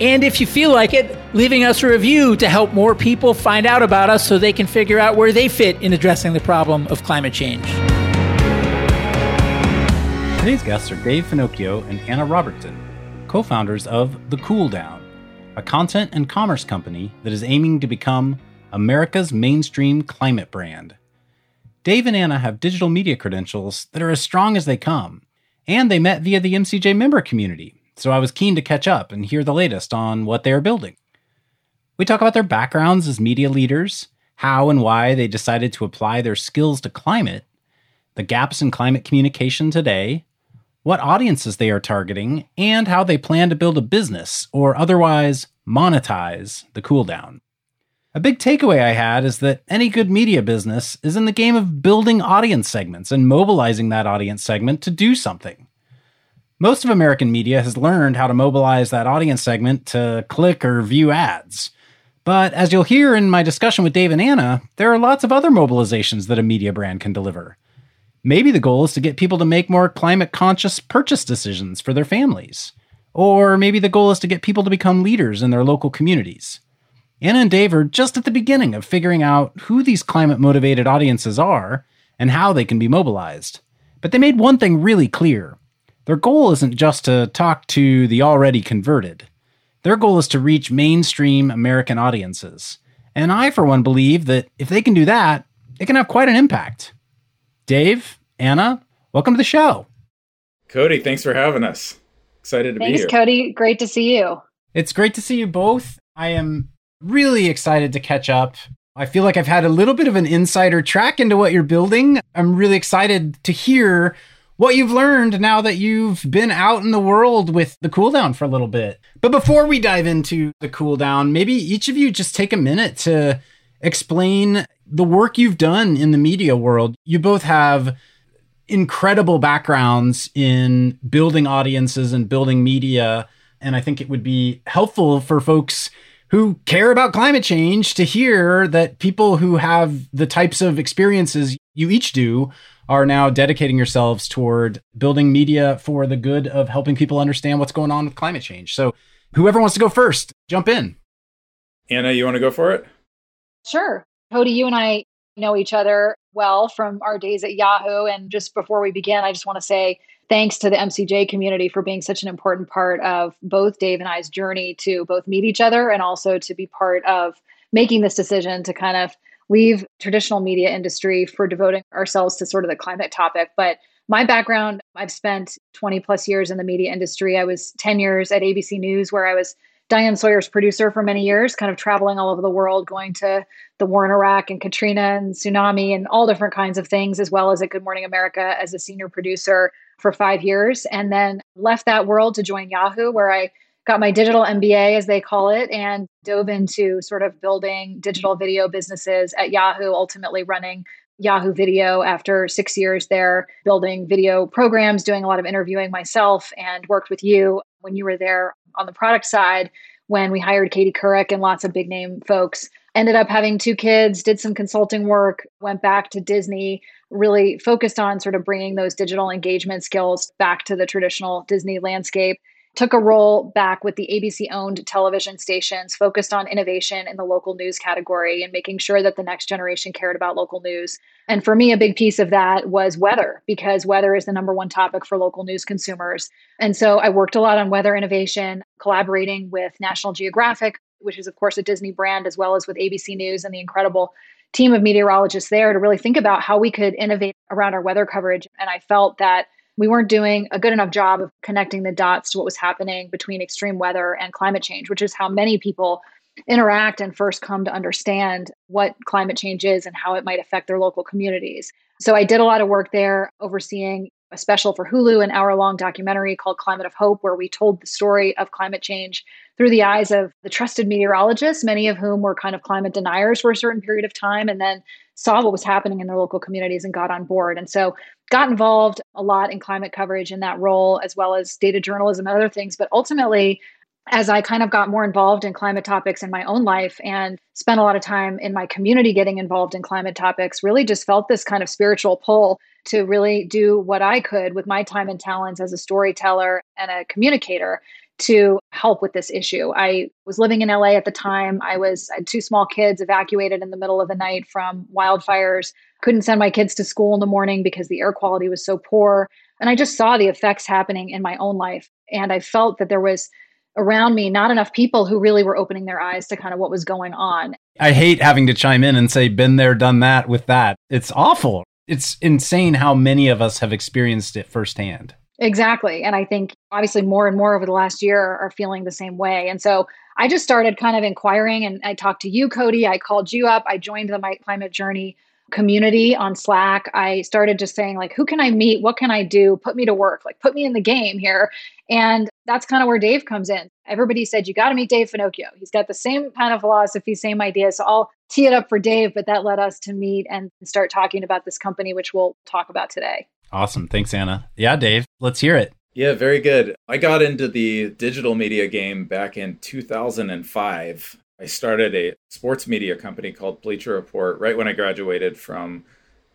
and if you feel like it, leaving us a review to help more people find out about us so they can figure out where they fit in addressing the problem of climate change. Today's guests are Dave Finocchio and Anna Robertson, co founders of The Cool Down, a content and commerce company that is aiming to become America's mainstream climate brand. Dave and Anna have digital media credentials that are as strong as they come, and they met via the MCJ member community, so I was keen to catch up and hear the latest on what they are building. We talk about their backgrounds as media leaders, how and why they decided to apply their skills to climate, the gaps in climate communication today, what audiences they are targeting, and how they plan to build a business or otherwise monetize the cooldown. A big takeaway I had is that any good media business is in the game of building audience segments and mobilizing that audience segment to do something. Most of American media has learned how to mobilize that audience segment to click or view ads. But as you'll hear in my discussion with Dave and Anna, there are lots of other mobilizations that a media brand can deliver. Maybe the goal is to get people to make more climate conscious purchase decisions for their families. Or maybe the goal is to get people to become leaders in their local communities. Anna and Dave are just at the beginning of figuring out who these climate motivated audiences are and how they can be mobilized. But they made one thing really clear their goal isn't just to talk to the already converted. Their goal is to reach mainstream American audiences. And I, for one, believe that if they can do that, it can have quite an impact. Dave, Anna, welcome to the show. Cody, thanks for having us. Excited to thanks, be here. Thanks, Cody. Great to see you. It's great to see you both. I am really excited to catch up. I feel like I've had a little bit of an insider track into what you're building. I'm really excited to hear what you've learned now that you've been out in the world with the cooldown for a little bit. But before we dive into the cooldown, maybe each of you just take a minute to explain the work you've done in the media world. You both have incredible backgrounds in building audiences and building media. And I think it would be helpful for folks who care about climate change to hear that people who have the types of experiences you each do are now dedicating yourselves toward building media for the good of helping people understand what's going on with climate change. So, whoever wants to go first, jump in. Anna, you want to go for it? Sure. Cody, you and I know each other well from our days at Yahoo. And just before we begin, I just want to say thanks to the MCJ community for being such an important part of both Dave and I's journey to both meet each other and also to be part of making this decision to kind of leave traditional media industry for devoting ourselves to sort of the climate topic but my background i've spent 20 plus years in the media industry. I was 10 years at abc news where i was diane sawyer's producer for many years kind of traveling all over the world going to the war in iraq and katrina and tsunami and all different kinds of things as well as at good morning america as a senior producer for five years and then left that world to join yahoo where i got my digital MBA, as they call it, and dove into sort of building digital video businesses at Yahoo, ultimately running Yahoo Video after six years there, building video programs, doing a lot of interviewing myself, and worked with you when you were there on the product side when we hired Katie Couric and lots of big name folks. Ended up having two kids, did some consulting work, went back to Disney, really focused on sort of bringing those digital engagement skills back to the traditional Disney landscape took a role back with the ABC owned television stations focused on innovation in the local news category and making sure that the next generation cared about local news. And for me, a big piece of that was weather, because weather is the number one topic for local news consumers. And so I worked a lot on weather innovation, collaborating with National Geographic, which is, of course, a Disney brand, as well as with ABC News and the incredible team of meteorologists there to really think about how we could innovate around our weather coverage. And I felt that we weren't doing a good enough job of connecting the dots to what was happening between extreme weather and climate change, which is how many people interact and first come to understand what climate change is and how it might affect their local communities. So I did a lot of work there overseeing a special for Hulu, an hour long documentary called Climate of Hope, where we told the story of climate change through the eyes of the trusted meteorologists, many of whom were kind of climate deniers for a certain period of time, and then saw what was happening in their local communities and got on board. And so got involved a lot in climate coverage in that role, as well as data journalism and other things. But ultimately, as I kind of got more involved in climate topics in my own life and spent a lot of time in my community getting involved in climate topics, really just felt this kind of spiritual pull to really do what I could with my time and talents as a storyteller and a communicator to help with this issue. I was living in LA at the time. I was I had two small kids evacuated in the middle of the night from wildfires. Couldn't send my kids to school in the morning because the air quality was so poor. And I just saw the effects happening in my own life. And I felt that there was around me not enough people who really were opening their eyes to kind of what was going on. I hate having to chime in and say, been there, done that with that. It's awful. It's insane how many of us have experienced it firsthand. Exactly. And I think obviously more and more over the last year are feeling the same way. And so I just started kind of inquiring and I talked to you, Cody. I called you up. I joined the My Climate Journey community on Slack, I started just saying, like, who can I meet? What can I do? Put me to work, like, put me in the game here. And that's kind of where Dave comes in. Everybody said, you got to meet Dave Finocchio. He's got the same kind of philosophy, same ideas. So I'll tee it up for Dave, but that led us to meet and start talking about this company, which we'll talk about today. Awesome. Thanks, Anna. Yeah, Dave, let's hear it. Yeah, very good. I got into the digital media game back in 2005. I started a sports media company called Bleacher Report right when I graduated from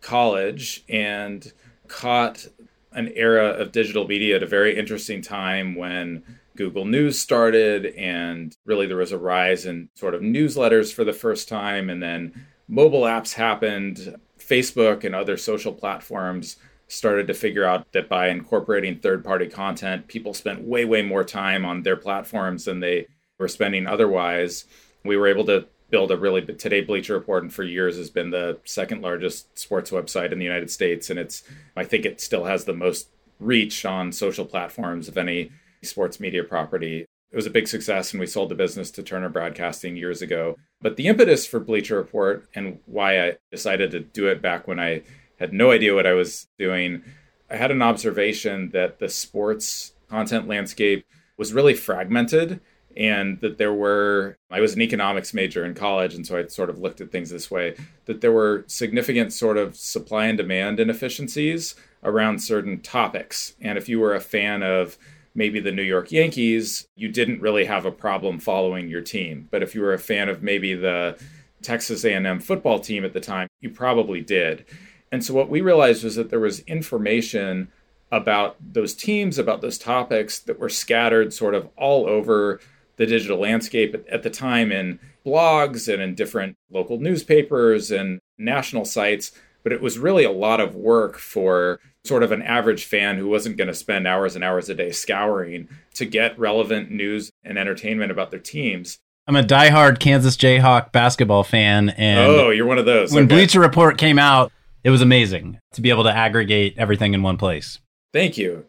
college and caught an era of digital media at a very interesting time when Google News started and really there was a rise in sort of newsletters for the first time and then mobile apps happened Facebook and other social platforms started to figure out that by incorporating third party content people spent way way more time on their platforms than they were spending otherwise. We were able to build a really today bleacher report and for years has been the second largest sports website in the united states and it's i think it still has the most reach on social platforms of any sports media property. It was a big success and we sold the business to turner broadcasting years ago. But the impetus for bleacher report and why i decided to do it back when i had no idea what i was doing. I had an observation that the sports content landscape was really fragmented and that there were i was an economics major in college and so i sort of looked at things this way that there were significant sort of supply and demand inefficiencies around certain topics. And if you were a fan of maybe the new york yankees you didn't really have a problem following your team. But if you were a fan of maybe the texas a&m football team at the time you probably did and so what we realized was that there was information about those teams about those topics that were scattered sort of all over the digital landscape at, the time in blogs and in different local newspapers and national sites. But it was really a lot of work for sort of an average fan who wasn't going to spend hours and hours a day scouring to get relevant news and entertainment about their teams. I'm a diehard Kansas Jayhawk basketball fan, and oh, you're one of those. When okay. Bleacher Report came out, it was amazing to be able to aggregate everything in one place. Thank you.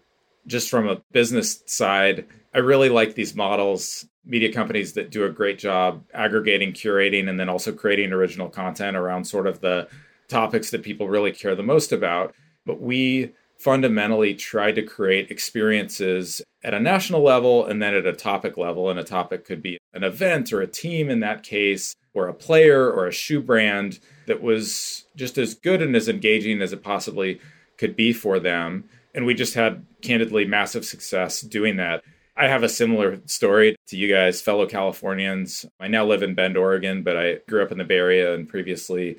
Just from a business side, I really like these models media companies that do a great job aggregating, curating, and then also creating original content around sort of the topics that people really care the most about. But we fundamentally tried to create experiences at a national level and then at a topic level. And a topic could be an event or a team in that case, or a player or a shoe brand that was just as good and as engaging as it possibly could be for them. And we just had candidly massive success doing that. I have a similar story to you guys, fellow Californians. I now live in Bend, Oregon, but I grew up in the Bay Area and previously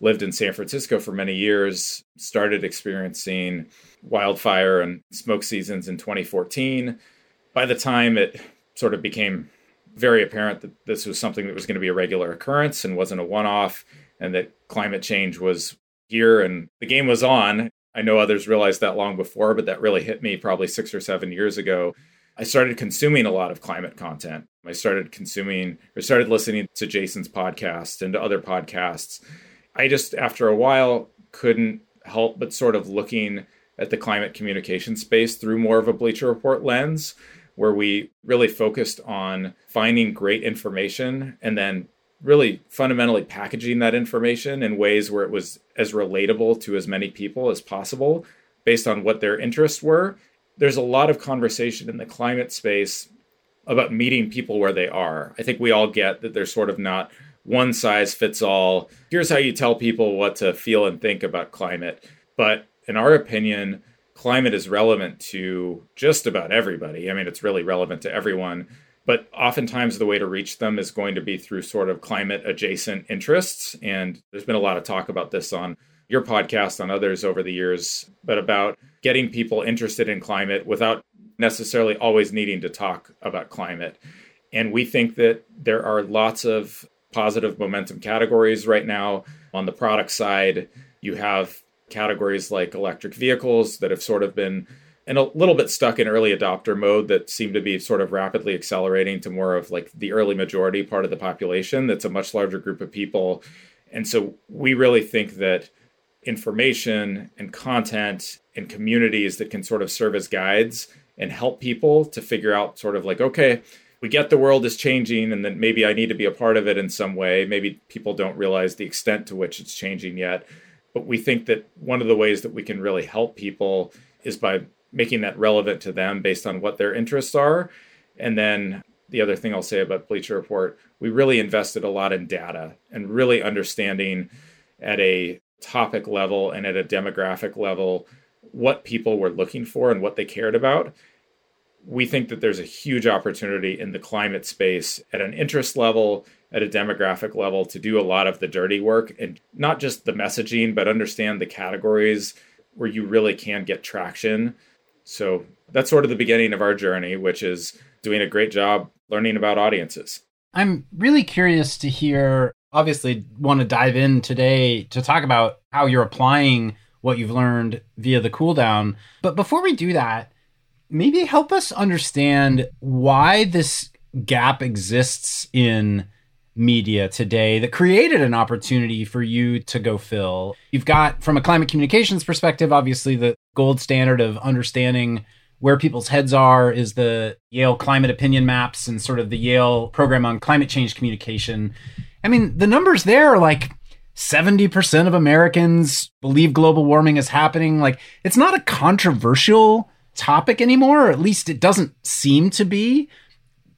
lived in San Francisco for many years. Started experiencing wildfire and smoke seasons in 2014. By the time it sort of became very apparent that this was something that was going to be a regular occurrence and wasn't a one off, and that climate change was here and the game was on. I know others realized that long before, but that really hit me probably six or seven years ago I started consuming a lot of climate content. I started consuming or started listening to Jason's podcast and to other podcasts. I just, after a while, couldn't help but sort of looking at the climate communication space through more of a Bleacher Report lens, where we really focused on finding great information and then really fundamentally packaging that information in ways where it was as relatable to as many people as possible based on what their interests were. There's a lot of conversation in the climate space about meeting people where they are. I think we all get that there's sort of not one size fits all. Here's how you tell people what to feel and think about climate. But in our opinion, climate is relevant to just about everybody. I mean, it's really relevant to everyone. But oftentimes, the way to reach them is going to be through sort of climate adjacent interests. And there's been a lot of talk about this on your podcast, on others over the years, but about getting people interested in climate without necessarily always needing to talk about climate. And we think that there are lots of positive momentum categories right now. On the product side, you have categories like electric vehicles that have sort of been and a little bit stuck in early adopter mode that seem to be sort of rapidly accelerating to more of like the early majority part of the population that's a much larger group of people. And so we really think that information and content and communities that can sort of serve as guides and help people to figure out sort of like okay we get the world is changing and that maybe i need to be a part of it in some way. Maybe people don't realize the extent to which it's changing yet but we think that one of the ways that we can really help people is by making that relevant to them based on what their interests are. And then the other thing I'll say about Bleacher Report, we really invested a lot in data and really understanding at a topic level and at a demographic level what people were looking for and what they cared about. We think that there's a huge opportunity in the climate space at an interest level, at a demographic level to do a lot of the dirty work and not just the messaging, but understand the categories where you really can get traction so that's sort of the beginning of our journey, which is doing a great job learning about audiences. I'm really curious to hear, obviously, want to dive in today to talk about how you're applying what you've learned via the cool down. But before we do that, maybe help us understand why this gap exists in media today that created an opportunity for you to go fill. You've got, from a climate communications perspective, obviously the gold standard of understanding where people's heads are is the Yale climate opinion maps and sort of the Yale program on climate change communication. I mean, the numbers there are like 70% of Americans believe global warming is happening. Like, it's not a controversial topic anymore, or at least it doesn't seem to be.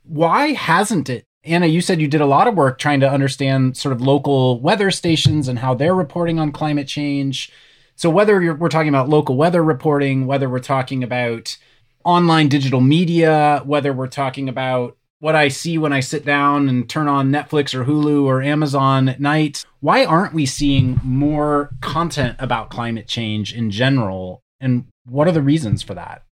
Why hasn't it Anna, you said you did a lot of work trying to understand sort of local weather stations and how they're reporting on climate change. So, whether we're talking about local weather reporting, whether we're talking about online digital media, whether we're talking about what I see when I sit down and turn on Netflix or Hulu or Amazon at night, why aren't we seeing more content about climate change in general? And what are the reasons for that?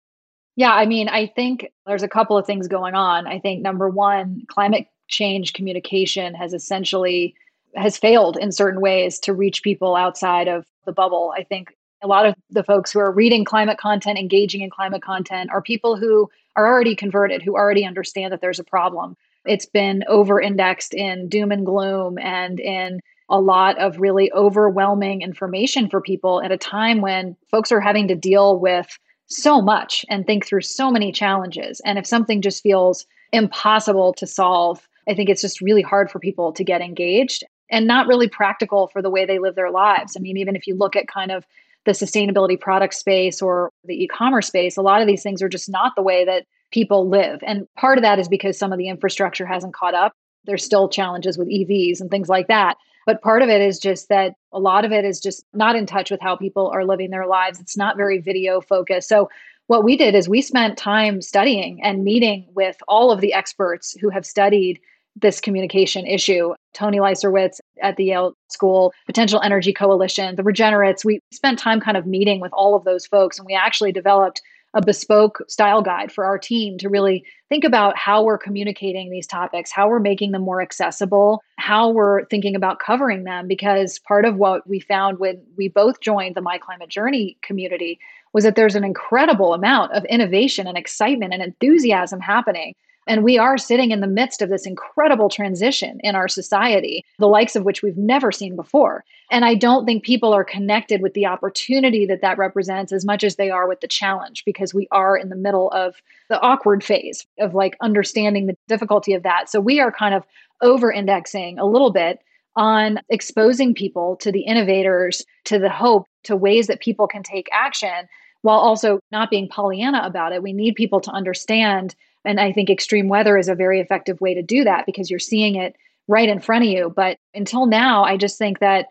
Yeah, I mean, I think there's a couple of things going on. I think number one, climate change communication has essentially has failed in certain ways to reach people outside of the bubble. I think a lot of the folks who are reading climate content, engaging in climate content, are people who are already converted, who already understand that there's a problem. It's been over indexed in doom and gloom and in a lot of really overwhelming information for people at a time when folks are having to deal with so much and think through so many challenges. And if something just feels impossible to solve, I think it's just really hard for people to get engaged and not really practical for the way they live their lives. I mean, even if you look at kind of the sustainability product space or the e commerce space, a lot of these things are just not the way that people live. And part of that is because some of the infrastructure hasn't caught up. There's still challenges with EVs and things like that. But part of it is just that a lot of it is just not in touch with how people are living their lives. It's not very video focused. So what we did is we spent time studying and meeting with all of the experts who have studied this communication issue. Tony Leiserowitz at the Yale School, Potential Energy Coalition, the Regenerates. We spent time kind of meeting with all of those folks, and we actually developed a bespoke style guide for our team to really think about how we're communicating these topics, how we're making them more accessible, how we're thinking about covering them. Because part of what we found when we both joined the My Climate Journey community was that there's an incredible amount of innovation and excitement and enthusiasm happening. And we are sitting in the midst of this incredible transition in our society, the likes of which we've never seen before. And I don't think people are connected with the opportunity that that represents as much as they are with the challenge, because we are in the middle of the awkward phase of like understanding the difficulty of that. So we are kind of over indexing a little bit on exposing people to the innovators, to the hope, to ways that people can take action while also not being Pollyanna about it. We need people to understand. And I think extreme weather is a very effective way to do that because you're seeing it right in front of you. But until now, I just think that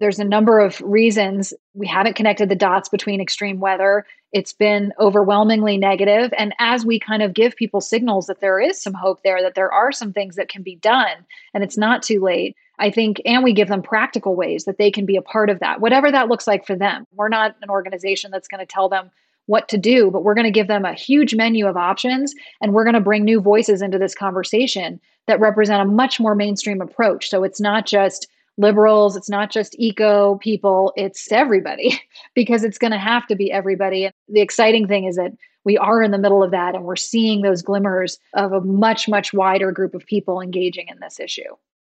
there's a number of reasons we haven't connected the dots between extreme weather. It's been overwhelmingly negative. And as we kind of give people signals that there is some hope there, that there are some things that can be done and it's not too late, I think, and we give them practical ways that they can be a part of that, whatever that looks like for them. We're not an organization that's going to tell them what to do, but we're going to give them a huge menu of options and we're going to bring new voices into this conversation that represent a much more mainstream approach. So it's not just liberals, it's not just eco people, it's everybody because it's going to have to be everybody. And the exciting thing is that we are in the middle of that and we're seeing those glimmers of a much, much wider group of people engaging in this issue.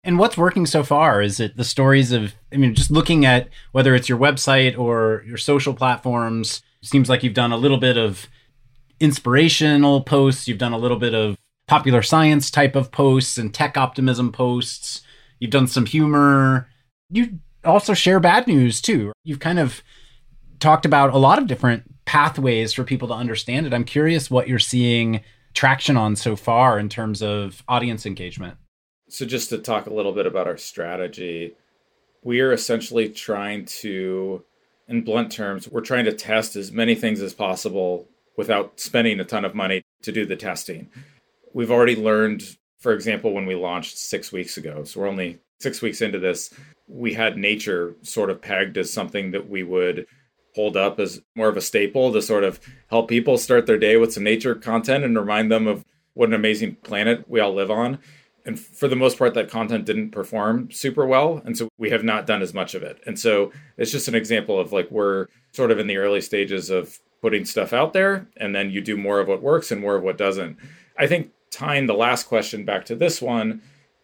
And what's working so far? Is it the stories of, I mean, just looking at whether it's your website or your social platforms, seems like you've done a little bit of inspirational posts, you've done a little bit of popular science type of posts and tech optimism posts. You've done some humor. You also share bad news too. You've kind of talked about a lot of different pathways for people to understand it. I'm curious what you're seeing traction on so far in terms of audience engagement. So, just to talk a little bit about our strategy, we are essentially trying to, in blunt terms, we're trying to test as many things as possible without spending a ton of money to do the testing. We've already learned for example, when we launched six weeks ago, so we're only six weeks into this, we had nature sort of pegged as something that we would hold up as more of a staple to sort of help people start their day with some nature content and remind them of what an amazing planet we all live on. And for the most part, that content didn't perform super well. And so we have not done as much of it. And so it's just an example of like we're sort of in the early stages of putting stuff out there, and then you do more of what works and more of what doesn't. I think tying the last question back to this one,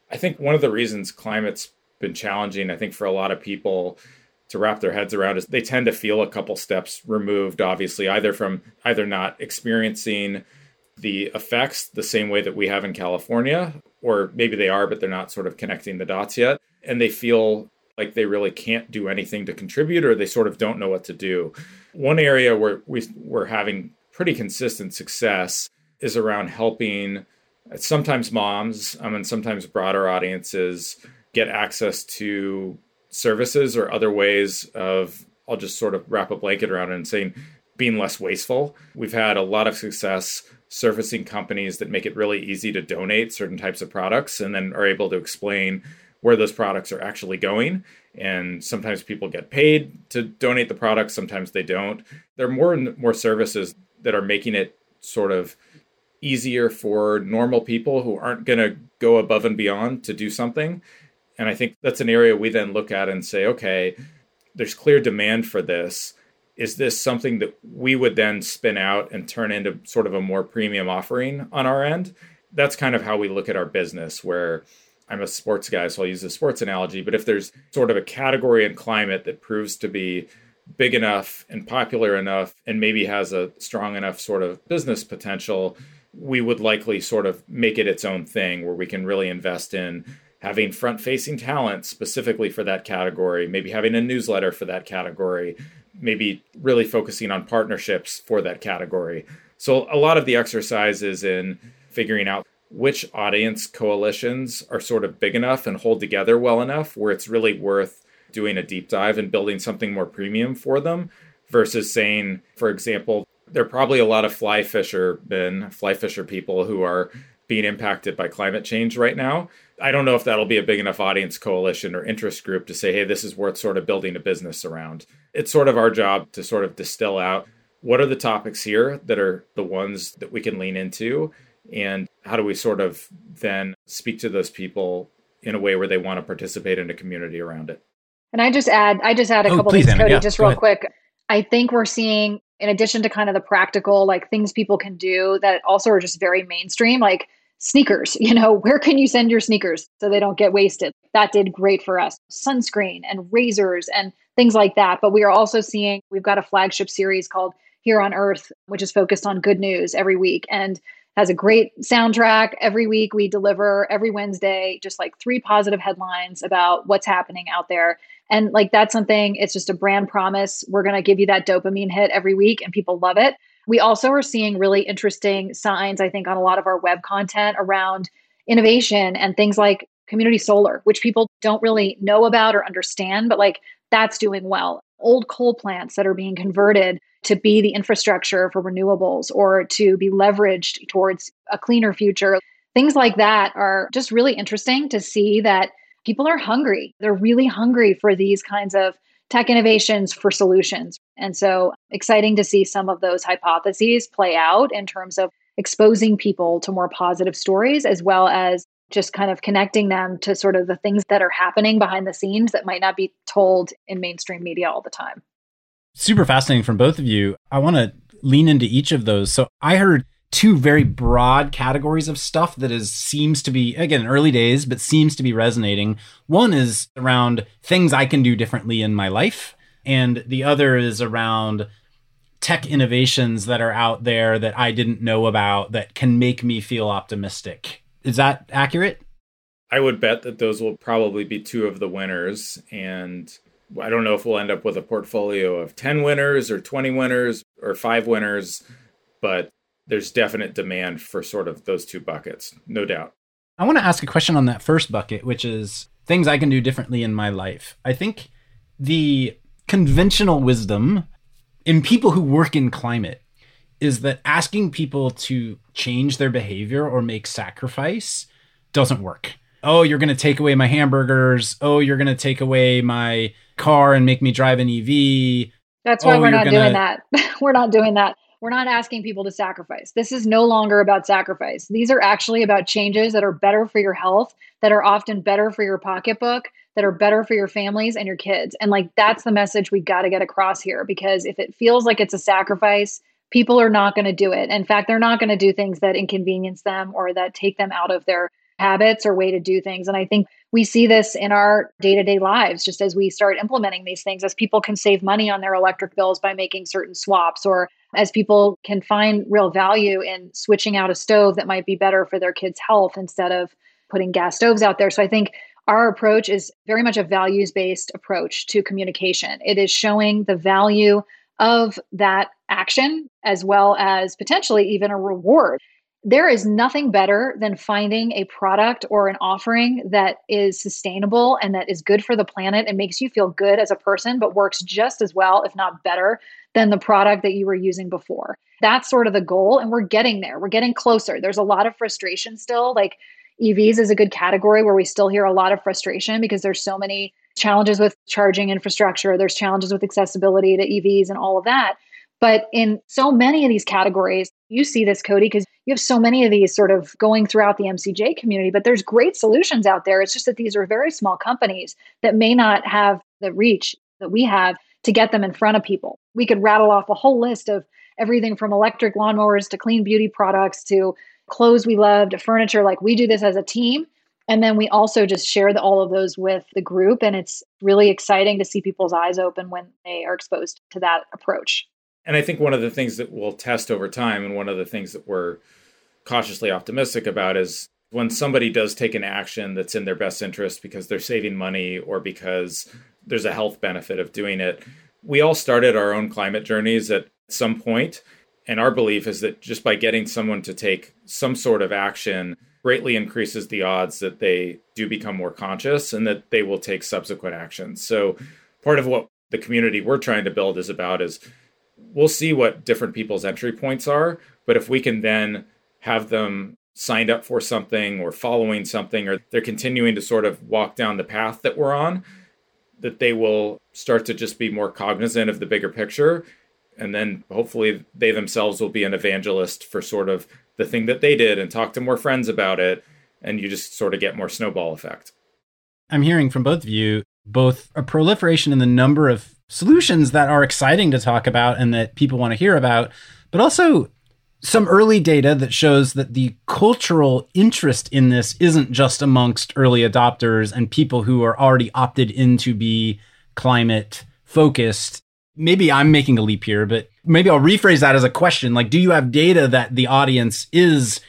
I think one of the reasons climate's been challenging, I think, for a lot of people to wrap their heads around is they tend to feel a couple steps removed, obviously, either from either not experiencing the effects the same way that we have in California, or maybe they are, but they're not sort of connecting the dots yet. And they feel like they really can't do anything to contribute, or they sort of don't know what to do. One area where we, we're having pretty consistent success is around helping sometimes moms um, and sometimes broader audiences get access to services or other ways of i'll just sort of wrap a blanket around it and saying being less wasteful we've had a lot of success surfacing companies that make it really easy to donate certain types of products and then are able to explain where those products are actually going and sometimes people get paid to donate the products sometimes they don't there are more and more services that are making it sort of easier for normal people who aren't going to go above and beyond to do something. And I think that's an area we then look at and say, okay, there's clear demand for this. Is this something that we would then spin out and turn into sort of a more premium offering on our end? That's kind of how we look at our business, where I'm a sports guy, so I'll use a sports analogy. But if there's sort of a category and climate that proves to be big enough and popular enough and maybe has a strong enough sort of business potential, we would likely sort of make it its own thing where we can really invest in having front facing talent specifically for that category, maybe having a newsletter for that category, maybe really focusing on partnerships for that category. So, a lot of the exercise is in figuring out which audience coalitions are sort of big enough and hold together well enough where it's really worth doing a deep dive and building something more premium for them versus saying, for example, there are probably a lot of fly fishermen, fly fisher people who are being impacted by climate change right now. I don't know if that'll be a big enough audience coalition or interest group to say, hey, this is worth sort of building a business around. It's sort of our job to sort of distill out what are the topics here that are the ones that we can lean into and how do we sort of then speak to those people in a way where they want to participate in a community around it. And I just add I just add a oh, couple things, Cody, yeah, just real ahead. quick. I think we're seeing in addition to kind of the practical like things people can do that also are just very mainstream like sneakers you know where can you send your sneakers so they don't get wasted that did great for us sunscreen and razors and things like that but we are also seeing we've got a flagship series called here on earth which is focused on good news every week and has a great soundtrack. Every week we deliver every Wednesday just like three positive headlines about what's happening out there. And like that's something, it's just a brand promise. We're going to give you that dopamine hit every week and people love it. We also are seeing really interesting signs, I think, on a lot of our web content around innovation and things like community solar, which people don't really know about or understand, but like that's doing well. Old coal plants that are being converted to be the infrastructure for renewables or to be leveraged towards a cleaner future. Things like that are just really interesting to see that people are hungry. They're really hungry for these kinds of tech innovations for solutions. And so exciting to see some of those hypotheses play out in terms of exposing people to more positive stories as well as just kind of connecting them to sort of the things that are happening behind the scenes that might not be told in mainstream media all the time. Super fascinating from both of you. I want to lean into each of those. So I heard two very broad categories of stuff that is seems to be again early days but seems to be resonating. One is around things I can do differently in my life and the other is around tech innovations that are out there that I didn't know about that can make me feel optimistic. Is that accurate? I would bet that those will probably be two of the winners and I don't know if we'll end up with a portfolio of 10 winners or 20 winners or 5 winners, but there's definite demand for sort of those two buckets, no doubt. I want to ask a question on that first bucket, which is things I can do differently in my life. I think the conventional wisdom in people who work in climate is that asking people to change their behavior or make sacrifice doesn't work. Oh, you're going to take away my hamburgers. Oh, you're going to take away my car and make me drive an EV. That's why oh, we're not gonna... doing that. we're not doing that. We're not asking people to sacrifice. This is no longer about sacrifice. These are actually about changes that are better for your health, that are often better for your pocketbook, that are better for your families and your kids. And like that's the message we got to get across here because if it feels like it's a sacrifice, people are not going to do it. In fact, they're not going to do things that inconvenience them or that take them out of their habits or way to do things. And I think we see this in our day to day lives, just as we start implementing these things, as people can save money on their electric bills by making certain swaps, or as people can find real value in switching out a stove that might be better for their kids' health instead of putting gas stoves out there. So I think our approach is very much a values based approach to communication. It is showing the value of that action as well as potentially even a reward there is nothing better than finding a product or an offering that is sustainable and that is good for the planet and makes you feel good as a person, but works just as well, if not better, than the product that you were using before. That's sort of the goal. And we're getting there. We're getting closer. There's a lot of frustration still. Like EVs is a good category where we still hear a lot of frustration because there's so many challenges with charging infrastructure, there's challenges with accessibility to EVs and all of that. But in so many of these categories, you see this, Cody, because you have so many of these sort of going throughout the MCJ community, but there's great solutions out there. It's just that these are very small companies that may not have the reach that we have to get them in front of people. We could rattle off a whole list of everything from electric lawnmowers to clean beauty products to clothes we love to furniture. Like we do this as a team. And then we also just share the, all of those with the group. And it's really exciting to see people's eyes open when they are exposed to that approach. And I think one of the things that we'll test over time, and one of the things that we're cautiously optimistic about, is when somebody does take an action that's in their best interest because they're saving money or because there's a health benefit of doing it. We all started our own climate journeys at some point, and our belief is that just by getting someone to take some sort of action greatly increases the odds that they do become more conscious and that they will take subsequent actions. So, part of what the community we're trying to build is about is we'll see what different people's entry points are. But if we can then have them signed up for something or following something, or they're continuing to sort of walk down the path that we're on, that they will start to just be more cognizant of the bigger picture. And then hopefully they themselves will be an evangelist for sort of the thing that they did and talk to more friends about it. And you just sort of get more snowball effect. I'm hearing from both of you both a proliferation in the number of solutions that are exciting to talk about and that people want to hear about, but also some early data that shows that the cultural interest in this isn't just amongst early adopters and people who are already opted in to be climate focused. maybe I'm making a leap here, but maybe I'll rephrase that as a question. Like, do you have data that the audience is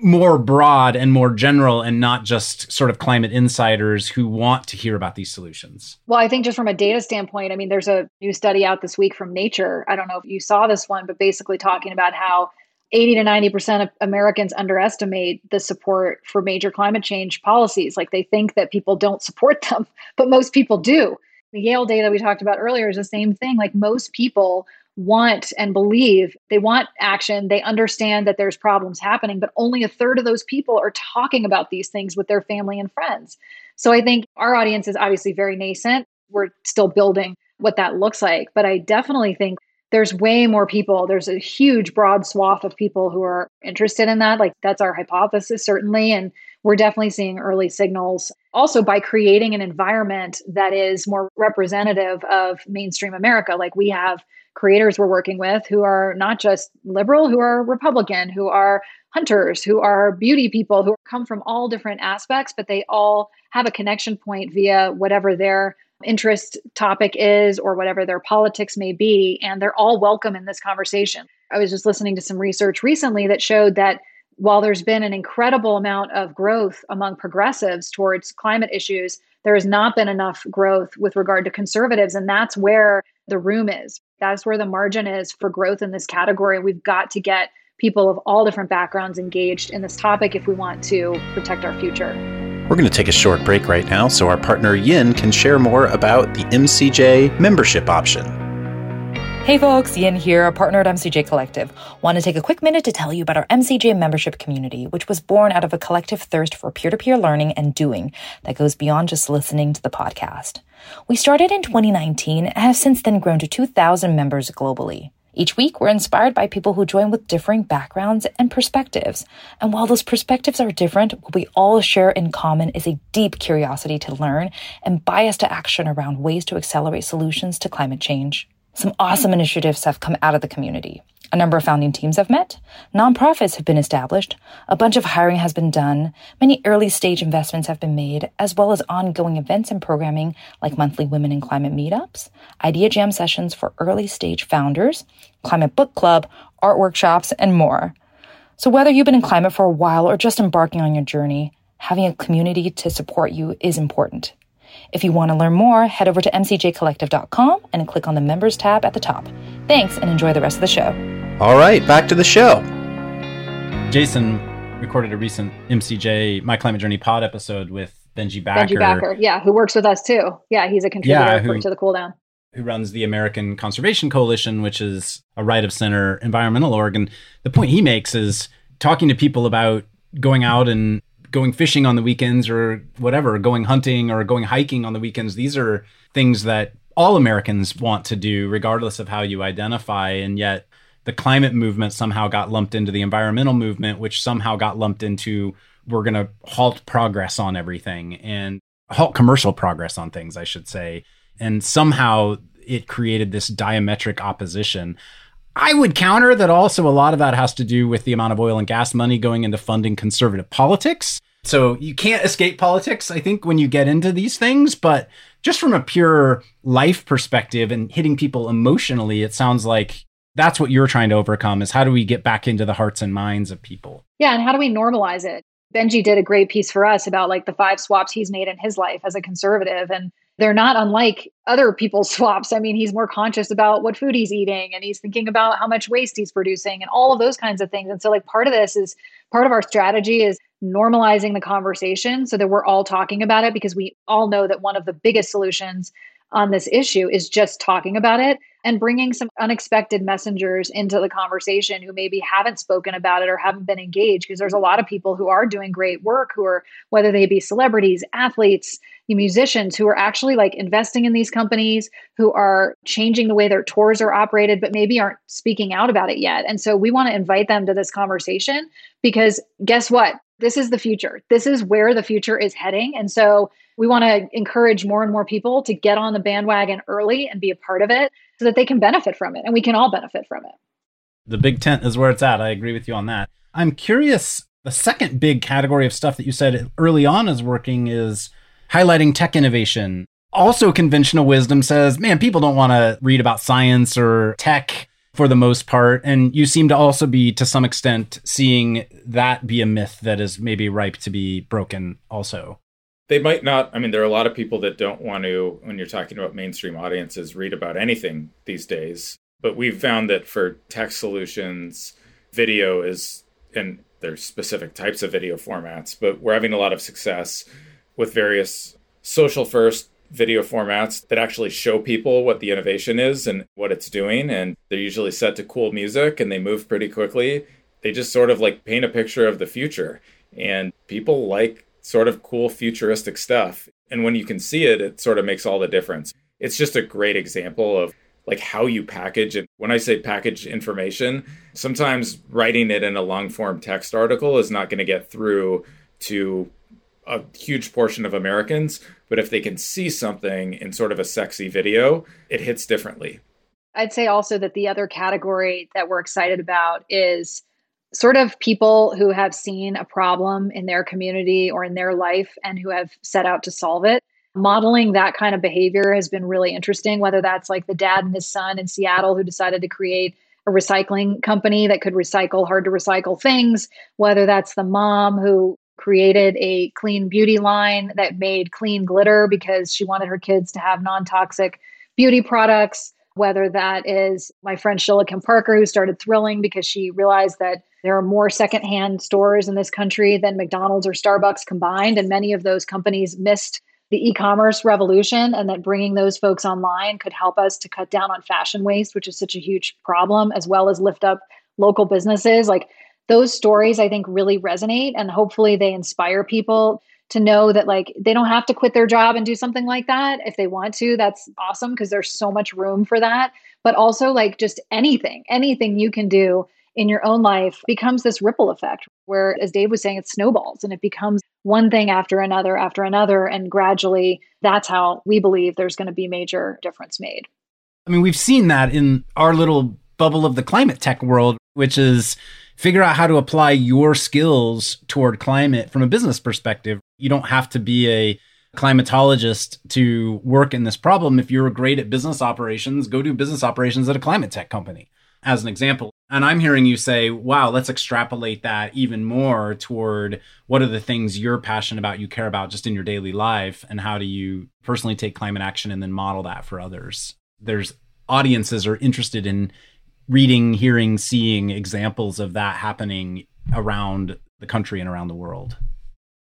more broad and more general and not just sort of climate insiders who want to hear about these solutions? Well, I think just from a data standpoint, I mean, there's a new study out this week from Nature. I don't know if you saw this one, but basically talking about how 80 to 90% of Americans underestimate the support for major climate change policies. Like they think that people don't support them, but most people do. The Yale data we talked about earlier is the same thing. Like most people want and believe. They want action. They understand that there's problems happening but only a third of those people are talking about these things with their family and friends. So i think our audience is obviously very nascent. We're still building what that looks like but i definitely think there's way more people. There's a huge broad swath of people who are interested in that. Like that's our hypothesis certainly. And we're definitely seeing early signals also by creating an environment that is more representative of mainstream america like we have creators we're working with who are not just liberal, who are Republican, who are hunters, who are beauty people, who come from all different aspects, but they all have a connection point via whatever their interest topic is or whatever their politics may be. And they're all welcome in this conversation. I was just listening to some research recently that showed that while there's been an incredible amount of growth among progressives towards climate issues, there has not been enough growth with regard to conservatives. And that's where the room is. That's where the margin is for growth in this category. We've got to get people of all different backgrounds engaged in this topic if we want to protect our future. We're going to take a short break right now so our partner Yin can share more about the MCJ membership option. Hey folks, Yin here, a partner at MCJ Collective. Want to take a quick minute to tell you about our MCJ membership community, which was born out of a collective thirst for peer to peer learning and doing that goes beyond just listening to the podcast. We started in 2019 and have since then grown to 2,000 members globally. Each week, we're inspired by people who join with differing backgrounds and perspectives. And while those perspectives are different, what we all share in common is a deep curiosity to learn and bias to action around ways to accelerate solutions to climate change. Some awesome initiatives have come out of the community. A number of founding teams have met, nonprofits have been established, a bunch of hiring has been done, many early stage investments have been made, as well as ongoing events and programming like monthly women in climate meetups, idea jam sessions for early stage founders, climate book club, art workshops, and more. So whether you've been in climate for a while or just embarking on your journey, having a community to support you is important. If you want to learn more, head over to mcjcollective.com and click on the members tab at the top. Thanks and enjoy the rest of the show. All right, back to the show. Jason recorded a recent MCJ My Climate Journey pod episode with Benji Backer. Benji Backer, yeah, who works with us too. Yeah, he's a contributor yeah, who, to the Cool Down. Who runs the American Conservation Coalition, which is a right of center environmental org. And the point he makes is talking to people about going out and going fishing on the weekends or whatever, going hunting or going hiking on the weekends. These are things that all Americans want to do, regardless of how you identify. And yet, the climate movement somehow got lumped into the environmental movement, which somehow got lumped into we're going to halt progress on everything and halt commercial progress on things, I should say. And somehow it created this diametric opposition. I would counter that also a lot of that has to do with the amount of oil and gas money going into funding conservative politics. So you can't escape politics, I think, when you get into these things. But just from a pure life perspective and hitting people emotionally, it sounds like that's what you're trying to overcome is how do we get back into the hearts and minds of people? Yeah. And how do we normalize it? Benji did a great piece for us about like the five swaps he's made in his life as a conservative. And they're not unlike other people's swaps. I mean, he's more conscious about what food he's eating and he's thinking about how much waste he's producing and all of those kinds of things. And so, like, part of this is part of our strategy is normalizing the conversation so that we're all talking about it because we all know that one of the biggest solutions on this issue is just talking about it and bringing some unexpected messengers into the conversation who maybe haven't spoken about it or haven't been engaged because there's a lot of people who are doing great work who are whether they be celebrities athletes musicians who are actually like investing in these companies who are changing the way their tours are operated but maybe aren't speaking out about it yet and so we want to invite them to this conversation because guess what this is the future this is where the future is heading and so we want to encourage more and more people to get on the bandwagon early and be a part of it so that they can benefit from it and we can all benefit from it. The big tent is where it's at. I agree with you on that. I'm curious the second big category of stuff that you said early on is working is highlighting tech innovation. Also, conventional wisdom says, man, people don't want to read about science or tech for the most part. And you seem to also be, to some extent, seeing that be a myth that is maybe ripe to be broken also. They might not. I mean, there are a lot of people that don't want to, when you're talking about mainstream audiences, read about anything these days. But we've found that for tech solutions, video is, and there's specific types of video formats, but we're having a lot of success with various social first video formats that actually show people what the innovation is and what it's doing. And they're usually set to cool music and they move pretty quickly. They just sort of like paint a picture of the future. And people like sort of cool futuristic stuff. And when you can see it, it sort of makes all the difference. It's just a great example of like how you package it. When I say package information, sometimes writing it in a long form text article is not going to get through to a huge portion of Americans, but if they can see something in sort of a sexy video, it hits differently. I'd say also that the other category that we're excited about is sort of people who have seen a problem in their community or in their life and who have set out to solve it. Modeling that kind of behavior has been really interesting, whether that's like the dad and his son in Seattle who decided to create a recycling company that could recycle hard to recycle things, whether that's the mom who created a clean beauty line that made clean glitter because she wanted her kids to have non toxic beauty products. Whether that is my friend Sheila Kim Parker, who started Thrilling because she realized that there are more secondhand stores in this country than McDonald's or Starbucks combined. And many of those companies missed the e commerce revolution, and that bringing those folks online could help us to cut down on fashion waste, which is such a huge problem, as well as lift up local businesses. Like those stories I think really resonate and hopefully they inspire people to know that like they don't have to quit their job and do something like that. If they want to that's awesome because there's so much room for that. But also like just anything anything you can do in your own life becomes this ripple effect where as dave was saying it snowballs and it becomes one thing after another after another and gradually that's how we believe there's going to be major difference made. I mean we've seen that in our little bubble of the climate tech world which is figure out how to apply your skills toward climate from a business perspective. You don't have to be a climatologist to work in this problem. If you're great at business operations, go do business operations at a climate tech company, as an example. And I'm hearing you say, wow, let's extrapolate that even more toward what are the things you're passionate about, you care about just in your daily life, and how do you personally take climate action and then model that for others? There's audiences are interested in reading, hearing, seeing examples of that happening around the country and around the world.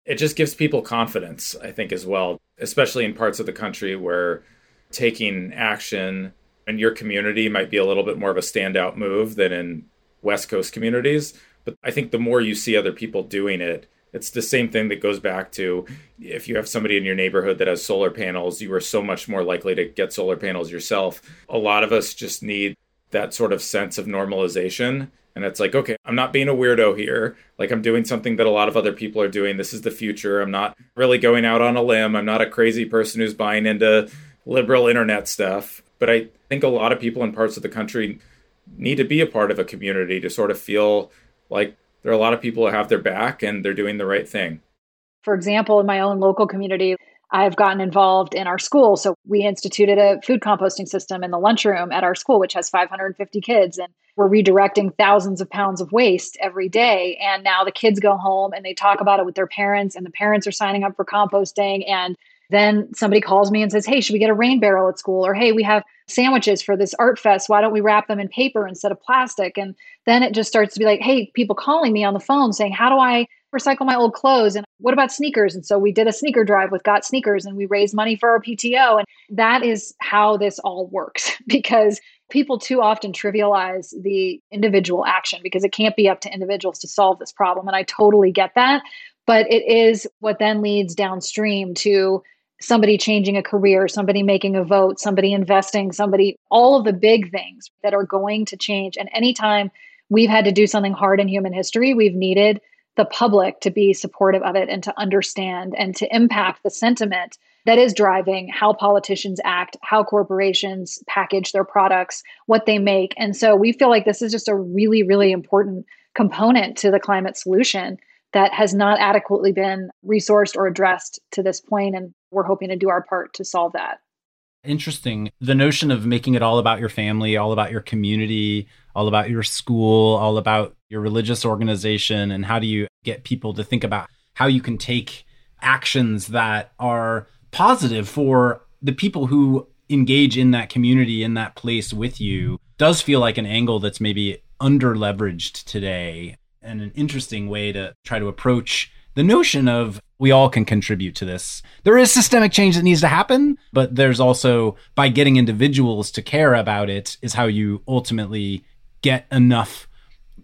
It just gives people confidence, I think, as well, especially in parts of the country where taking action in your community might be a little bit more of a standout move than in West Coast communities. But I think the more you see other people doing it, it's the same thing that goes back to if you have somebody in your neighborhood that has solar panels, you are so much more likely to get solar panels yourself. A lot of us just need that sort of sense of normalization. And it's like, okay, I'm not being a weirdo here. Like, I'm doing something that a lot of other people are doing. This is the future. I'm not really going out on a limb. I'm not a crazy person who's buying into liberal internet stuff. But I think a lot of people in parts of the country need to be a part of a community to sort of feel like there are a lot of people who have their back and they're doing the right thing. For example, in my own local community, I've gotten involved in our school. So we instituted a food composting system in the lunchroom at our school, which has 550 kids. And we're redirecting thousands of pounds of waste every day. And now the kids go home and they talk about it with their parents, and the parents are signing up for composting. And then somebody calls me and says, Hey, should we get a rain barrel at school? Or hey, we have sandwiches for this art fest. Why don't we wrap them in paper instead of plastic? And then it just starts to be like, Hey, people calling me on the phone saying, How do I recycle my old clothes and what about sneakers and so we did a sneaker drive with GotSneakers and we raised money for our pto and that is how this all works because people too often trivialize the individual action because it can't be up to individuals to solve this problem and i totally get that but it is what then leads downstream to somebody changing a career, somebody making a vote, somebody investing, somebody, all of the big things that are going to change. And anytime we've had to do something hard in human history, we've needed the public to be supportive of it and to understand and to impact the sentiment that is driving how politicians act, how corporations package their products, what they make. And so we feel like this is just a really, really important component to the climate solution that has not adequately been resourced or addressed to this point. And we're hoping to do our part to solve that. Interesting. The notion of making it all about your family, all about your community, all about your school, all about your religious organization, and how do you get people to think about how you can take actions that are positive for the people who engage in that community, in that place with you, does feel like an angle that's maybe under leveraged today and an interesting way to try to approach the notion of we all can contribute to this. There is systemic change that needs to happen, but there's also by getting individuals to care about it is how you ultimately get enough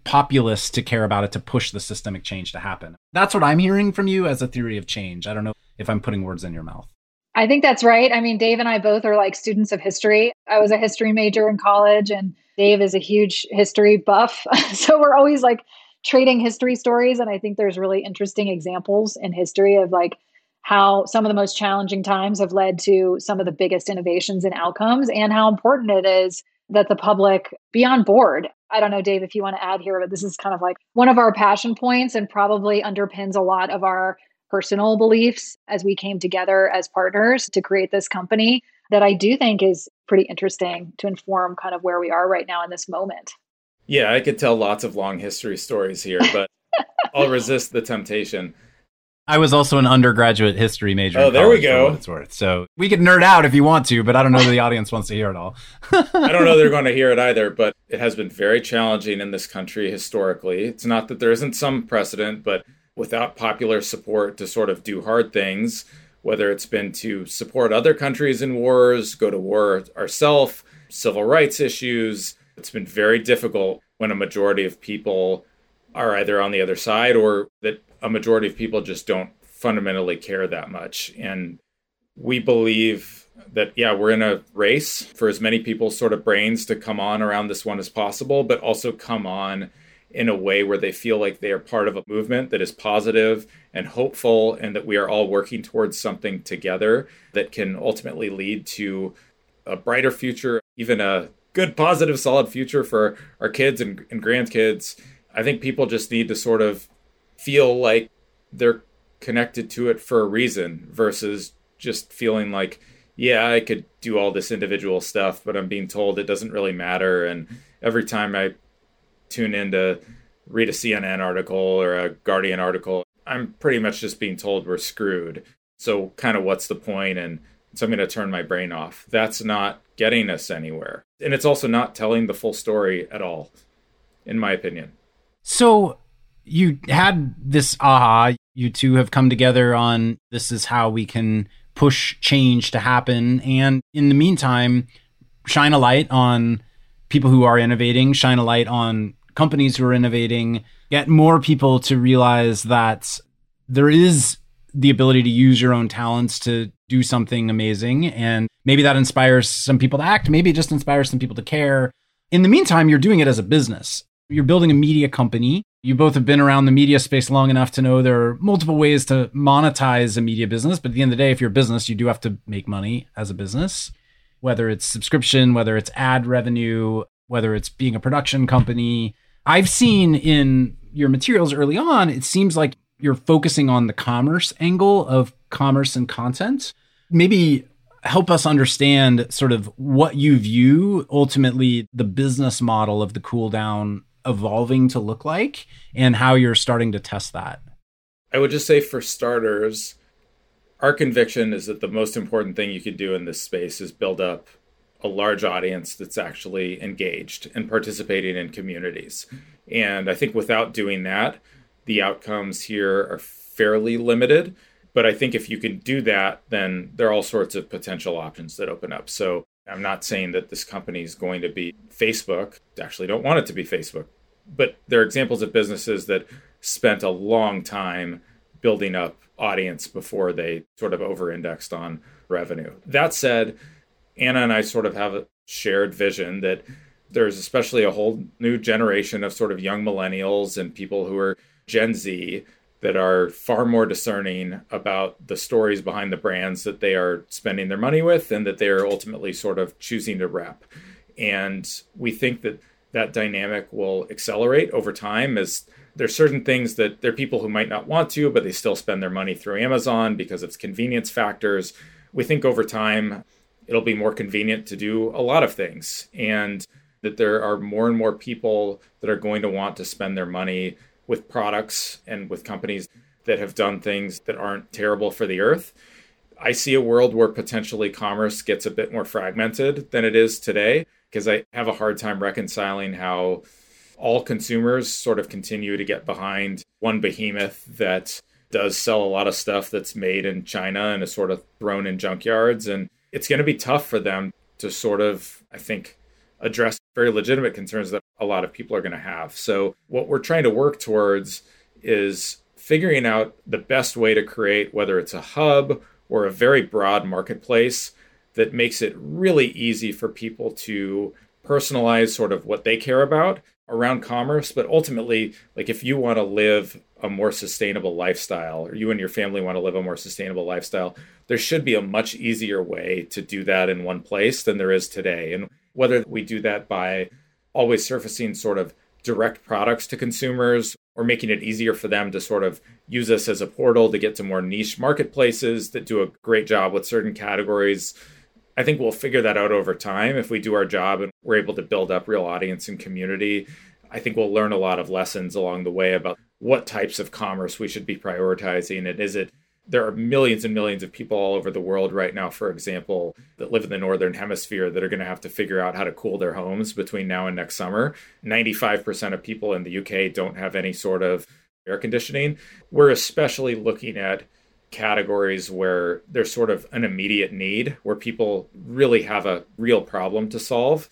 populace to care about it to push the systemic change to happen. That's what I'm hearing from you as a theory of change. I don't know if I'm putting words in your mouth. I think that's right. I mean, Dave and I both are like students of history. I was a history major in college, and Dave is a huge history buff. so we're always like trading history stories. And I think there's really interesting examples in history of like how some of the most challenging times have led to some of the biggest innovations and outcomes, and how important it is that the public be on board. I don't know, Dave, if you want to add here, but this is kind of like one of our passion points and probably underpins a lot of our personal beliefs as we came together as partners to create this company that I do think is pretty interesting to inform kind of where we are right now in this moment. Yeah, I could tell lots of long history stories here, but I'll resist the temptation. I was also an undergraduate history major. Oh, there we go. it's worth. So we could nerd out if you want to, but I don't know the audience wants to hear it all. I don't know they're going to hear it either, but it has been very challenging in this country historically. It's not that there isn't some precedent, but without popular support to sort of do hard things, whether it's been to support other countries in wars, go to war ourselves, civil rights issues, it's been very difficult when a majority of people are either on the other side or that a majority of people just don't fundamentally care that much. And we believe that, yeah, we're in a race for as many people's sort of brains to come on around this one as possible, but also come on in a way where they feel like they are part of a movement that is positive and hopeful and that we are all working towards something together that can ultimately lead to a brighter future, even a good, positive, solid future for our kids and, and grandkids. I think people just need to sort of feel like they're connected to it for a reason versus just feeling like, yeah, I could do all this individual stuff, but I'm being told it doesn't really matter. And every time I tune in to read a CNN article or a Guardian article, I'm pretty much just being told we're screwed. So, kind of, what's the point? And so, I'm going to turn my brain off. That's not getting us anywhere. And it's also not telling the full story at all, in my opinion. So, you had this aha. You two have come together on this is how we can push change to happen. And in the meantime, shine a light on people who are innovating, shine a light on companies who are innovating, get more people to realize that there is the ability to use your own talents to do something amazing. And maybe that inspires some people to act. Maybe it just inspires some people to care. In the meantime, you're doing it as a business. You're building a media company. You both have been around the media space long enough to know there are multiple ways to monetize a media business. But at the end of the day, if you're a business, you do have to make money as a business, whether it's subscription, whether it's ad revenue, whether it's being a production company. I've seen in your materials early on, it seems like you're focusing on the commerce angle of commerce and content. Maybe help us understand sort of what you view ultimately the business model of the cool down evolving to look like and how you're starting to test that. I would just say for starters, our conviction is that the most important thing you could do in this space is build up a large audience that's actually engaged and participating in communities. And I think without doing that, the outcomes here are fairly limited. But I think if you can do that, then there are all sorts of potential options that open up. So I'm not saying that this company is going to be Facebook. Actually don't want it to be Facebook. But there are examples of businesses that spent a long time building up audience before they sort of over indexed on revenue. That said, Anna and I sort of have a shared vision that there's especially a whole new generation of sort of young millennials and people who are Gen Z that are far more discerning about the stories behind the brands that they are spending their money with and that they are ultimately sort of choosing to rep. And we think that that dynamic will accelerate over time as there's certain things that there are people who might not want to, but they still spend their money through Amazon because of convenience factors. We think over time it'll be more convenient to do a lot of things and that there are more and more people that are going to want to spend their money with products and with companies that have done things that aren't terrible for the earth. I see a world where potentially commerce gets a bit more fragmented than it is today because I have a hard time reconciling how all consumers sort of continue to get behind one behemoth that does sell a lot of stuff that's made in China and is sort of thrown in junkyards. And it's going to be tough for them to sort of, I think, address very legitimate concerns that a lot of people are going to have. So, what we're trying to work towards is figuring out the best way to create, whether it's a hub or a very broad marketplace that makes it really easy for people to personalize sort of what they care about around commerce but ultimately like if you want to live a more sustainable lifestyle or you and your family want to live a more sustainable lifestyle there should be a much easier way to do that in one place than there is today and whether we do that by always surfacing sort of direct products to consumers or making it easier for them to sort of use us as a portal to get to more niche marketplaces that do a great job with certain categories. I think we'll figure that out over time if we do our job and we're able to build up real audience and community. I think we'll learn a lot of lessons along the way about what types of commerce we should be prioritizing and is it there are millions and millions of people all over the world right now, for example, that live in the northern hemisphere that are going to have to figure out how to cool their homes between now and next summer. 95% of people in the UK don't have any sort of air conditioning. We're especially looking at categories where there's sort of an immediate need, where people really have a real problem to solve.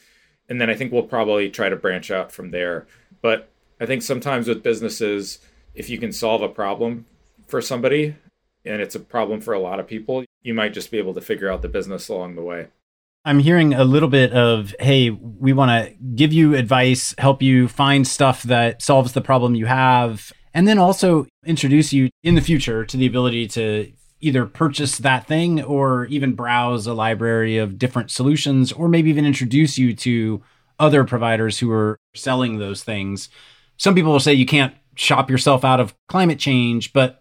And then I think we'll probably try to branch out from there. But I think sometimes with businesses, if you can solve a problem for somebody, and it's a problem for a lot of people, you might just be able to figure out the business along the way. I'm hearing a little bit of, hey, we want to give you advice, help you find stuff that solves the problem you have, and then also introduce you in the future to the ability to either purchase that thing or even browse a library of different solutions, or maybe even introduce you to other providers who are selling those things. Some people will say you can't shop yourself out of climate change, but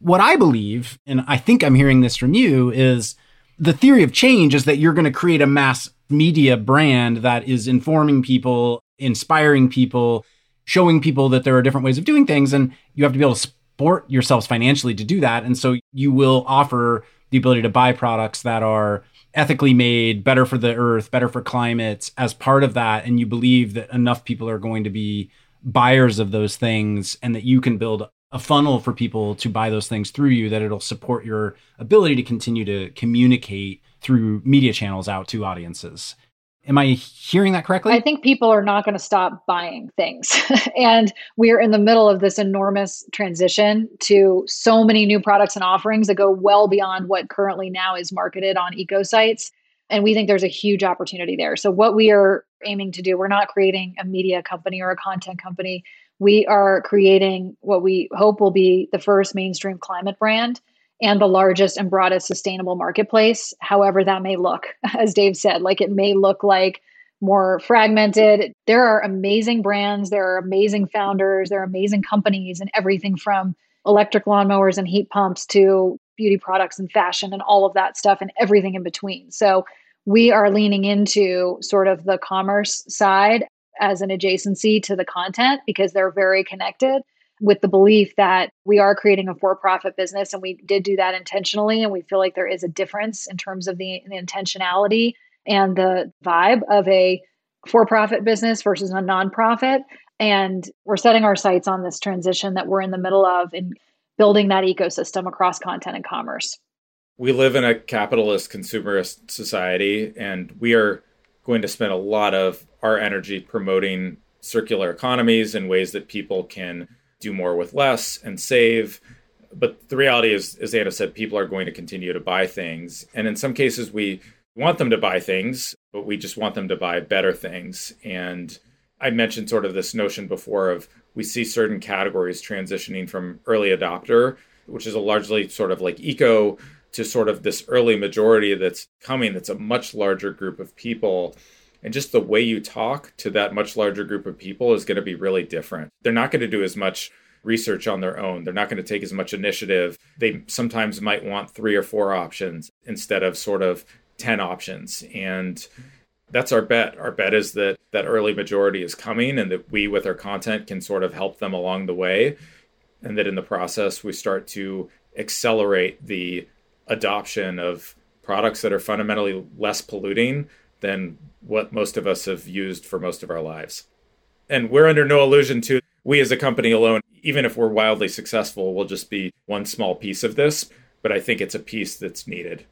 what I believe, and I think I'm hearing this from you, is the theory of change is that you're going to create a mass media brand that is informing people, inspiring people, showing people that there are different ways of doing things. And you have to be able to support yourselves financially to do that. And so you will offer the ability to buy products that are ethically made, better for the earth, better for climate as part of that. And you believe that enough people are going to be buyers of those things and that you can build a funnel for people to buy those things through you that it'll support your ability to continue to communicate through media channels out to audiences. Am I hearing that correctly? I think people are not going to stop buying things. and we're in the middle of this enormous transition to so many new products and offerings that go well beyond what currently now is marketed on eco sites. And we think there's a huge opportunity there. So, what we are aiming to do, we're not creating a media company or a content company we are creating what we hope will be the first mainstream climate brand and the largest and broadest sustainable marketplace, however that may look. As Dave said, like it may look like more fragmented. There are amazing brands, there are amazing founders, there are amazing companies, and everything from electric lawnmowers and heat pumps to beauty products and fashion and all of that stuff and everything in between. So we are leaning into sort of the commerce side as an adjacency to the content because they're very connected with the belief that we are creating a for-profit business and we did do that intentionally and we feel like there is a difference in terms of the, the intentionality and the vibe of a for-profit business versus a nonprofit. And we're setting our sights on this transition that we're in the middle of in building that ecosystem across content and commerce. We live in a capitalist consumerist society and we are going to spend a lot of our energy promoting circular economies and ways that people can do more with less and save. But the reality is, as Anna said, people are going to continue to buy things. And in some cases, we want them to buy things, but we just want them to buy better things. And I mentioned sort of this notion before of we see certain categories transitioning from early adopter, which is a largely sort of like eco, to sort of this early majority that's coming, that's a much larger group of people And just the way you talk to that much larger group of people is going to be really different. They're not going to do as much research on their own. They're not going to take as much initiative. They sometimes might want three or four options instead of sort of 10 options. And that's our bet. Our bet is that that early majority is coming and that we with our content can sort of help them along the way and that in the process we start to accelerate the adoption of products that are fundamentally less polluting than what most of us have used for most of our lives. And we're under no illusion to we as a company alone, even if we're wildly successful, will just be one small piece of this. But I think it's a piece that's needed.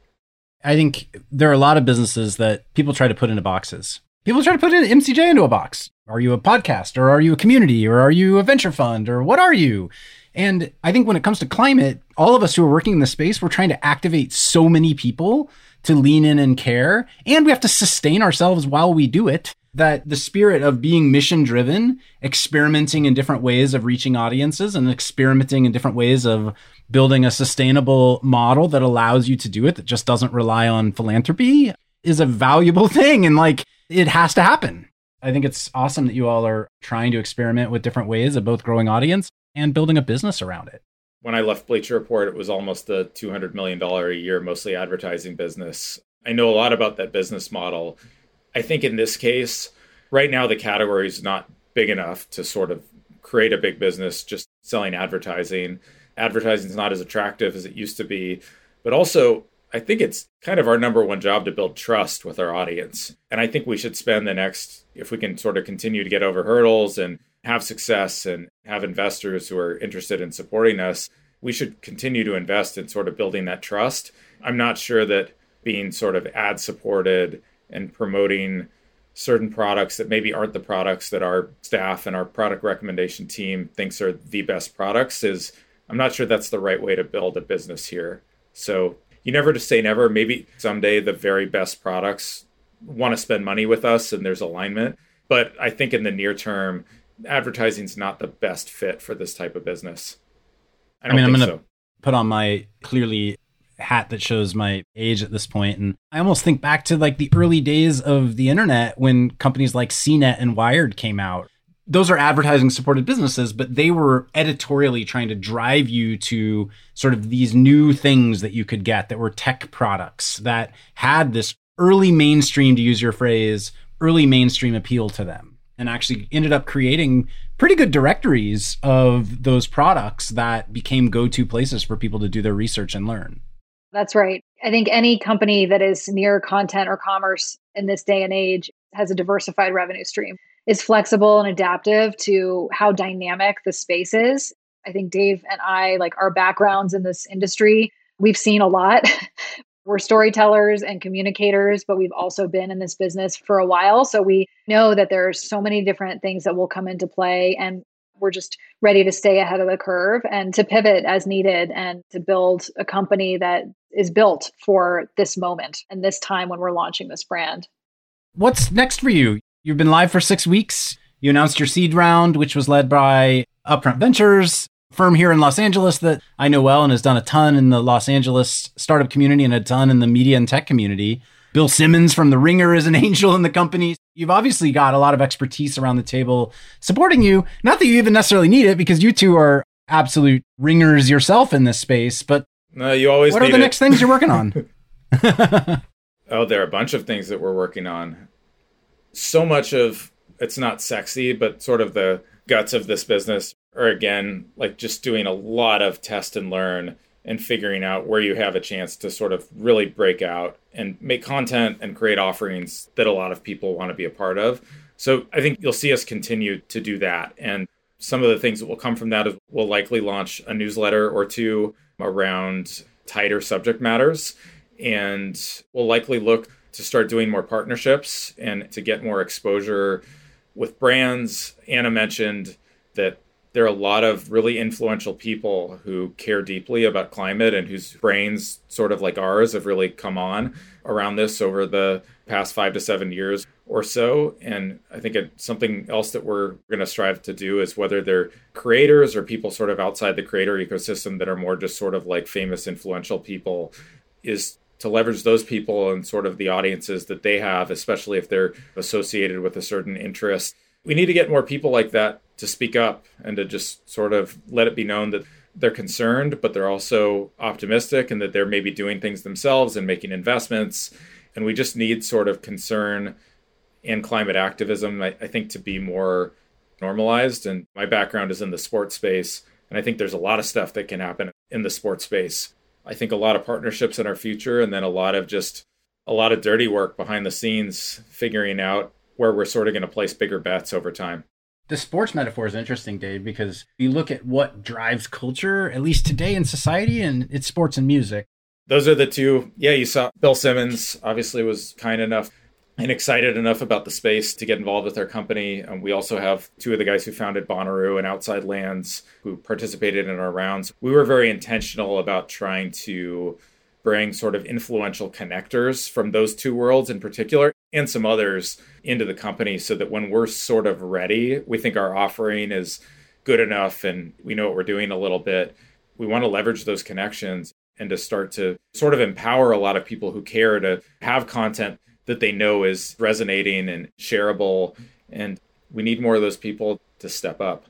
I think there are a lot of businesses that people try to put into boxes. People try to put in MCJ into a box. Are you a podcast or are you a community or are you a venture fund or what are you? And I think when it comes to climate, all of us who are working in the space, we're trying to activate so many people to lean in and care. And we have to sustain ourselves while we do it. That the spirit of being mission driven, experimenting in different ways of reaching audiences and experimenting in different ways of building a sustainable model that allows you to do it that just doesn't rely on philanthropy is a valuable thing. And like, it has to happen. I think it's awesome that you all are trying to experiment with different ways of both growing audience and building a business around it. When I left Bleacher Report, it was almost a $200 million a year, mostly advertising business. I know a lot about that business model. I think in this case, right now, the category is not big enough to sort of create a big business just selling advertising. Advertising is not as attractive as it used to be. But also, I think it's kind of our number one job to build trust with our audience. And I think we should spend the next, if we can sort of continue to get over hurdles and have success and have investors who are interested in supporting us, we should continue to invest in sort of building that trust. I'm not sure that being sort of ad supported and promoting certain products that maybe aren't the products that our staff and our product recommendation team thinks are the best products is I'm not sure that's the right way to build a business here. So you never to say never. Maybe someday the very best products want to spend money with us and there's alignment. But I think in the near term, advertising is not the best fit for this type of business. I, I mean, I'm going to so. put on my clearly hat that shows my age at this point and I almost think back to like the early days of the internet when companies like CNET and Wired came out. Those are advertising supported businesses, but they were editorially trying to drive you to sort of these new things that you could get that were tech products that had this early mainstream, to use your phrase, early mainstream appeal to them and actually ended up creating pretty good directories of those products that became go-to places for people to do their research and learn. That's right. I think any company that is near content or commerce in this day and age has a diversified revenue stream, is flexible and adaptive to how dynamic the space is. I think Dave and I, like our backgrounds in this industry, we've seen a lot. we're storytellers and communicators, but we've also been in this business for a while. So we know that there are so many different things that will come into play and we're just ready to stay ahead of the curve and to pivot as needed and to build a company that is built for this moment and this time when we're launching this brand. What's next for you? You've been live for six weeks. You announced your seed round, which was led by Upfront Ventures firm here in Los Angeles that I know well and has done a ton in the Los Angeles startup community and a ton in the media and tech community. Bill Simmons from The Ringer is an angel in the company. You've obviously got a lot of expertise around the table supporting you. Not that you even necessarily need it because you two are absolute ringers yourself in this space, but no, you always What are the it. next things you're working on? oh, there are a bunch of things that we're working on. So much of it's not sexy, but sort of the guts of this business or again like just doing a lot of test and learn and figuring out where you have a chance to sort of really break out and make content and create offerings that a lot of people want to be a part of. So I think you'll see us continue to do that. And some of the things that will come from that is we'll likely launch a newsletter or two around tighter subject matters. And we'll likely look to start doing more partnerships and to get more exposure with brands. Anna mentioned that there are a lot of really influential people who care deeply about climate and whose brains, sort of like ours, have really come on around this over the past five to seven years or so. And I think something else that we're going to strive to do is whether they're creators or people sort of outside the creator ecosystem that are more just sort of like famous, influential people, is to leverage those people and sort of the audiences that they have, especially if they're associated with a certain interest. We need to get more people like that to speak up and to just sort of let it be known that they're concerned, but they're also optimistic and that they're maybe doing things themselves and making investments. And we just need sort of concern and climate activism, I, I think, to be more normalized. And my background is in the sports space. And I think there's a lot of stuff that can happen in the sports space. I think a lot of partnerships in our future, and then a lot of just a lot of dirty work behind the scenes, figuring out where we're sort of going to place bigger bets over time. The sports metaphor is interesting, Dave, because you look at what drives culture, at least today in society, and it's sports and music. Those are the two. Yeah, you saw Bill Simmons obviously was kind enough and excited enough about the space to get involved with our company. And we also have two of the guys who founded Bonnaroo and Outside Lands who participated in our rounds. We were very intentional about trying to bring sort of influential connectors from those two worlds in particular and some others into the company so that when we're sort of ready, we think our offering is good enough and we know what we're doing a little bit. We want to leverage those connections and to start to sort of empower a lot of people who care to have content that they know is resonating and shareable. And we need more of those people to step up.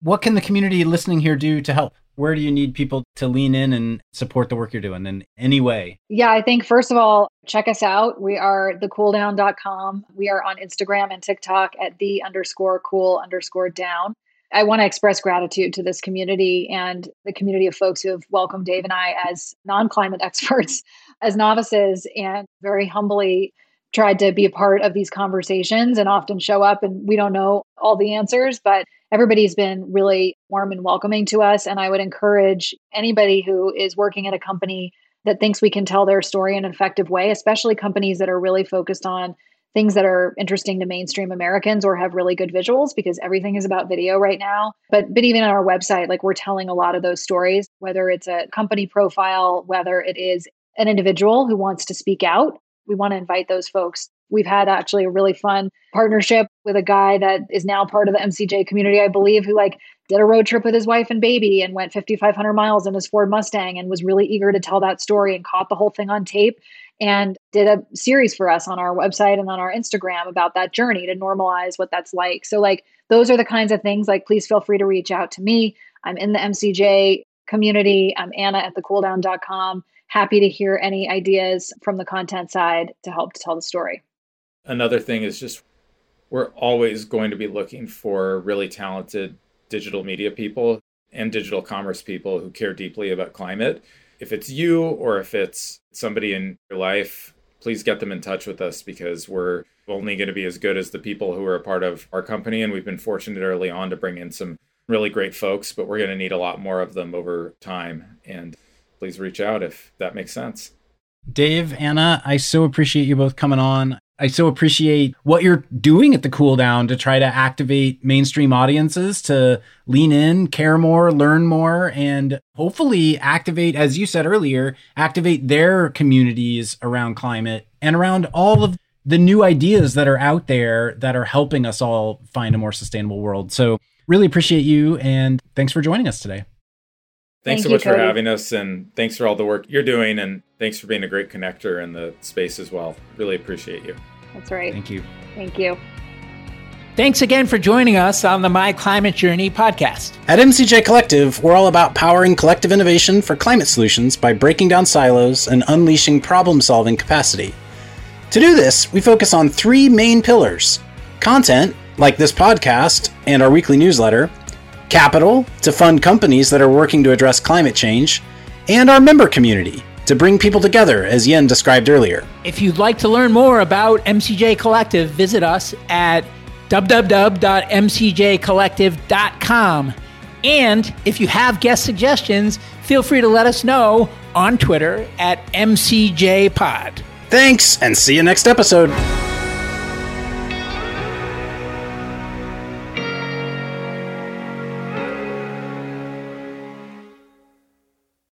What can the community listening here do to help? Where do you need people to lean in and support the work you're doing in any way? Yeah, I think first of all, check us out. We are thecooldown.com. We are on Instagram and TikTok at the underscore cool underscore down. I want to express gratitude to this community and the community of folks who have welcomed Dave and I as non climate experts, as novices, and very humbly tried to be a part of these conversations and often show up and we don't know all the answers but everybody's been really warm and welcoming to us. And i would encourage anybody who is working at a company that thinks we can tell their story in an effective way especially companies that are really focused on things that are interesting to mainstream americans or have really good visuals because everything is about video right now. But but even on our website like we're telling a lot of those stories whether it's a company profile whether it is an individual who wants to speak out we want to invite those folks. We've had actually a really fun partnership with a guy that is now part of the MCJ community, I believe, who like did a road trip with his wife and baby and went 5,500 miles in his Ford Mustang and was really eager to tell that story and caught the whole thing on tape and did a series for us on our website and on our Instagram about that journey to normalize what that's like. So, like, those are the kinds of things. Like, please feel free to reach out to me. I'm in the MCJ community. I'm Anna at thecooldown.com happy to hear any ideas from the content side to help to tell the story. Another thing is just we're always going to be looking for really talented digital media people and digital commerce people who care deeply about climate. If it's you or if it's somebody in your life, please get them in touch with us because we're only going to be as good as the people who are a part of our company. And we've been fortunate early on to bring in some really great folks, but we're going to need a lot more of them over time. And please reach out if that makes sense. Dave, Anna, I so appreciate you both coming on. I so appreciate what you're doing at the cool down to try to activate mainstream audiences to lean in, care more, learn more, and hopefully activate, as you said earlier, activate their communities around climate and around all of the new ideas that are out there that are helping us all find a more sustainable world. So, really appreciate you and thanks for joining us today. Thanks Thank so much for having us, and thanks for all the work you're doing, and thanks for being a great connector in the space as well. Really appreciate you. That's right. Thank you. Thank you. Thanks again for joining us on the My Climate Journey podcast. At MCJ Collective, we're all about powering collective innovation for climate solutions by breaking down silos and unleashing problem solving capacity. To do this, we focus on three main pillars content, like this podcast and our weekly newsletter capital to fund companies that are working to address climate change, and our member community to bring people together, as Yen described earlier. If you'd like to learn more about MCJ Collective, visit us at www.mcjcollective.com. And if you have guest suggestions, feel free to let us know on Twitter at MCJPod. Thanks, and see you next episode.